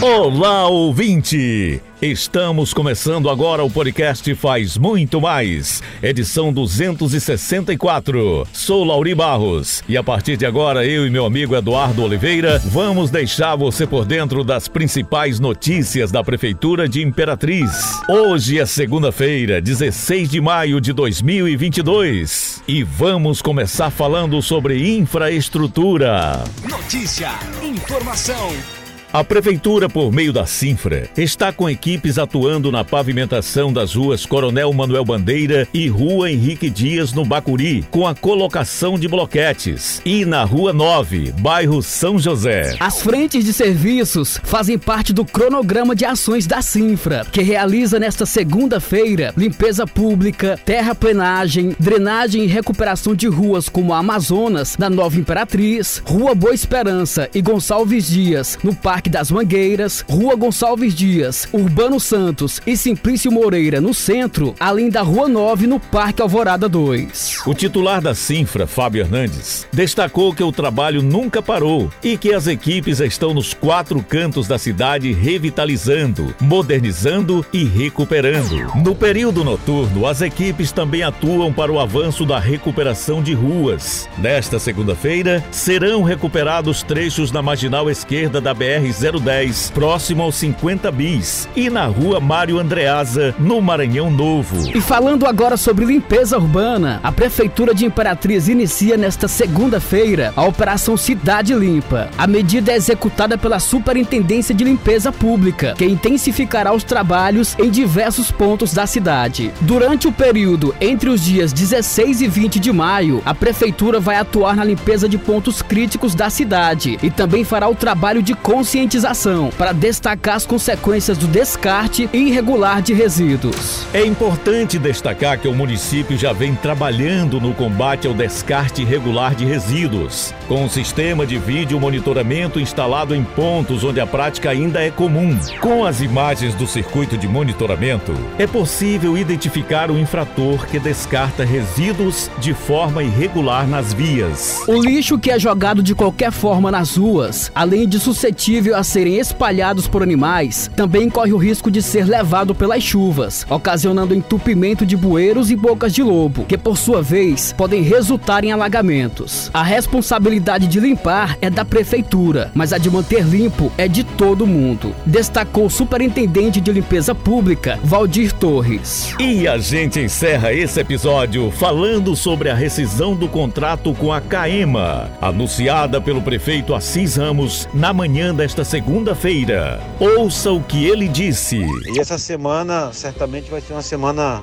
Olá, ouvinte! Estamos começando agora o podcast Faz Muito Mais, edição 264. Sou Lauri Barros e a partir de agora eu e meu amigo Eduardo Oliveira vamos deixar você por dentro das principais notícias da Prefeitura de Imperatriz. Hoje é segunda-feira, 16 de maio de 2022 e vamos começar falando sobre infraestrutura. Notícia, informação a Prefeitura, por meio da Sinfra, está com equipes atuando na pavimentação das ruas Coronel Manuel Bandeira e Rua Henrique Dias, no Bacuri, com a colocação de bloquetes. E na Rua 9, bairro São José. As frentes de serviços fazem parte do cronograma de ações da Sinfra, que realiza nesta segunda-feira limpeza pública, terraplenagem, drenagem e recuperação de ruas como a Amazonas, da Nova Imperatriz, Rua Boa Esperança e Gonçalves Dias, no Parque Parque das Mangueiras, Rua Gonçalves Dias, Urbano Santos e Simplício Moreira no centro, além da Rua 9 no Parque Alvorada 2. O titular da Sinfra, Fábio Hernandes, destacou que o trabalho nunca parou e que as equipes estão nos quatro cantos da cidade revitalizando, modernizando e recuperando. No período noturno, as equipes também atuam para o avanço da recuperação de ruas. Nesta segunda-feira, serão recuperados trechos na marginal esquerda da BR 010, próximo aos 50 bis, e na rua Mário Andreasa, no Maranhão Novo. E falando agora sobre limpeza urbana, a Prefeitura de Imperatriz inicia nesta segunda-feira a Operação Cidade Limpa. A medida é executada pela Superintendência de Limpeza Pública, que intensificará os trabalhos em diversos pontos da cidade. Durante o período entre os dias 16 e 20 de maio, a Prefeitura vai atuar na limpeza de pontos críticos da cidade e também fará o trabalho de consciência conscientização para destacar as consequências do descarte irregular de resíduos. É importante destacar que o município já vem trabalhando no combate ao descarte irregular de resíduos, com um sistema de vídeo monitoramento instalado em pontos onde a prática ainda é comum. Com as imagens do circuito de monitoramento, é possível identificar o infrator que descarta resíduos de forma irregular nas vias. O lixo que é jogado de qualquer forma nas ruas, além de suscetível a serem espalhados por animais, também corre o risco de ser levado pelas chuvas, ocasionando entupimento de bueiros e bocas de lobo, que por sua vez podem resultar em alagamentos. A responsabilidade de limpar é da prefeitura, mas a de manter limpo é de todo mundo, destacou o superintendente de limpeza pública, Valdir Torres. E a gente encerra esse episódio falando sobre a rescisão do contrato com a Caema, anunciada pelo prefeito Assis Ramos na manhã desta nesta segunda-feira. Ouça o que ele disse. E essa semana certamente vai ser uma semana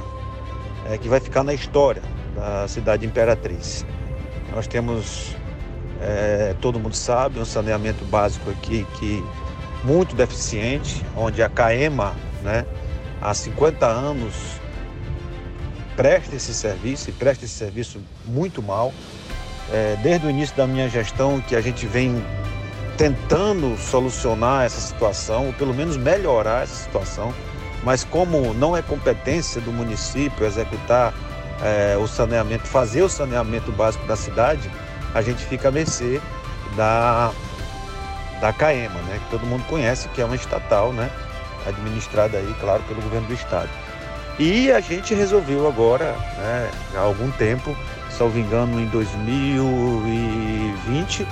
é, que vai ficar na história da cidade imperatriz. Nós temos, é, todo mundo sabe, um saneamento básico aqui que muito deficiente, onde a CAEMA, né, há 50 anos presta esse serviço e presta esse serviço muito mal. É, desde o início da minha gestão que a gente vem tentando solucionar essa situação, ou pelo menos melhorar essa situação, mas como não é competência do município executar é, o saneamento, fazer o saneamento básico da cidade, a gente fica a mercê da, da CAEMA, né, que todo mundo conhece, que é uma estatal, né, administrada aí, claro, pelo governo do estado. E a gente resolveu agora, né, há algum tempo, salvo engano, em 2020,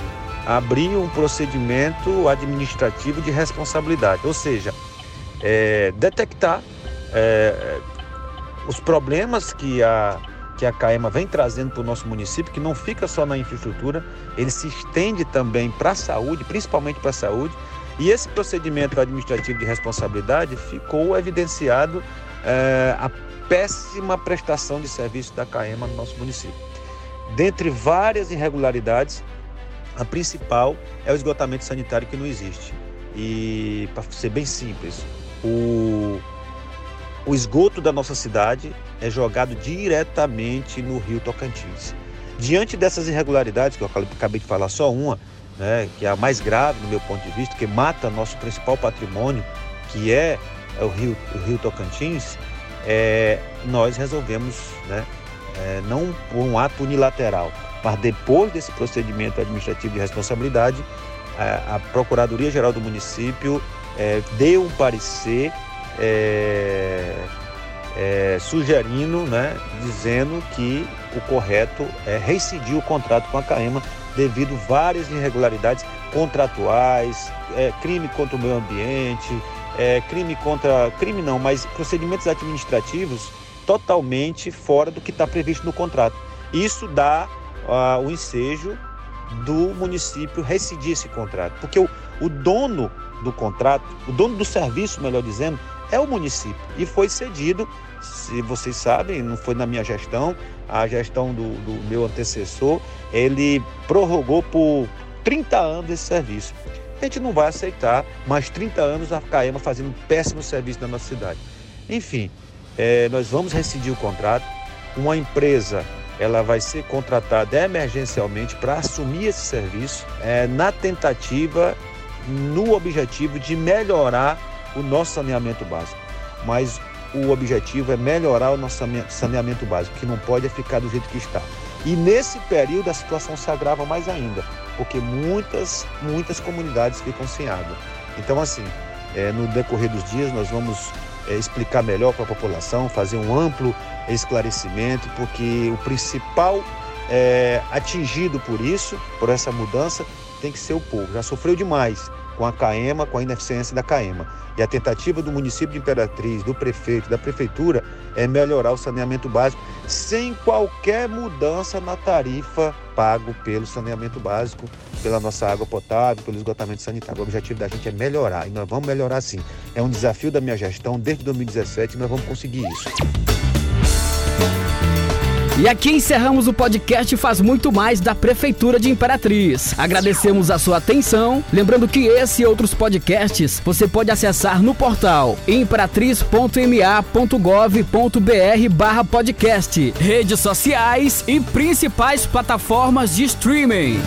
abrir um procedimento administrativo de responsabilidade, ou seja, é, detectar é, os problemas que a, que a CAEMA vem trazendo para o nosso município, que não fica só na infraestrutura, ele se estende também para a saúde, principalmente para a saúde, e esse procedimento administrativo de responsabilidade ficou evidenciado é, a péssima prestação de serviço da CAEMA no nosso município. Dentre várias irregularidades, a principal é o esgotamento sanitário que não existe. E, para ser bem simples, o, o esgoto da nossa cidade é jogado diretamente no rio Tocantins. Diante dessas irregularidades, que eu acabei de falar só uma, né, que é a mais grave do meu ponto de vista, que mata nosso principal patrimônio, que é, é o, rio, o rio Tocantins, é, nós resolvemos, né, é, não por um ato unilateral, mas depois desse procedimento administrativo de responsabilidade, a Procuradoria-Geral do município é, deu um parecer é, é, sugerindo, né, dizendo que o correto é rescindir o contrato com a CAEMA devido a várias irregularidades contratuais, é, crime contra o meio ambiente, é, crime contra. crime não, mas procedimentos administrativos totalmente fora do que está previsto no contrato. Isso dá o ensejo do município rescindir esse contrato, porque o, o dono do contrato, o dono do serviço, melhor dizendo, é o município e foi cedido. Se vocês sabem, não foi na minha gestão, a gestão do, do meu antecessor, ele prorrogou por 30 anos esse serviço. A gente não vai aceitar mais 30 anos a CAEMA fazendo um péssimo serviço na nossa cidade. Enfim, é, nós vamos rescindir o contrato. Uma empresa ela vai ser contratada emergencialmente para assumir esse serviço é, na tentativa, no objetivo de melhorar o nosso saneamento básico. Mas o objetivo é melhorar o nosso saneamento básico, que não pode ficar do jeito que está. E nesse período a situação se agrava mais ainda, porque muitas, muitas comunidades ficam sem água. Então, assim, é, no decorrer dos dias nós vamos é, explicar melhor para a população, fazer um amplo esclarecimento, porque o principal é, atingido por isso, por essa mudança, tem que ser o povo. Já sofreu demais com a CAEMA, com a ineficiência da CAEMA. E a tentativa do município de Imperatriz, do prefeito, da prefeitura, é melhorar o saneamento básico sem qualquer mudança na tarifa pago pelo saneamento básico, pela nossa água potável, pelo esgotamento sanitário. O objetivo da gente é melhorar e nós vamos melhorar sim. É um desafio da minha gestão desde 2017 e nós vamos conseguir isso. E aqui encerramos o podcast Faz Muito Mais da Prefeitura de Imperatriz. Agradecemos a sua atenção. Lembrando que esse e outros podcasts você pode acessar no portal imperatriz.ma.gov.br podcast, redes sociais e principais plataformas de streaming.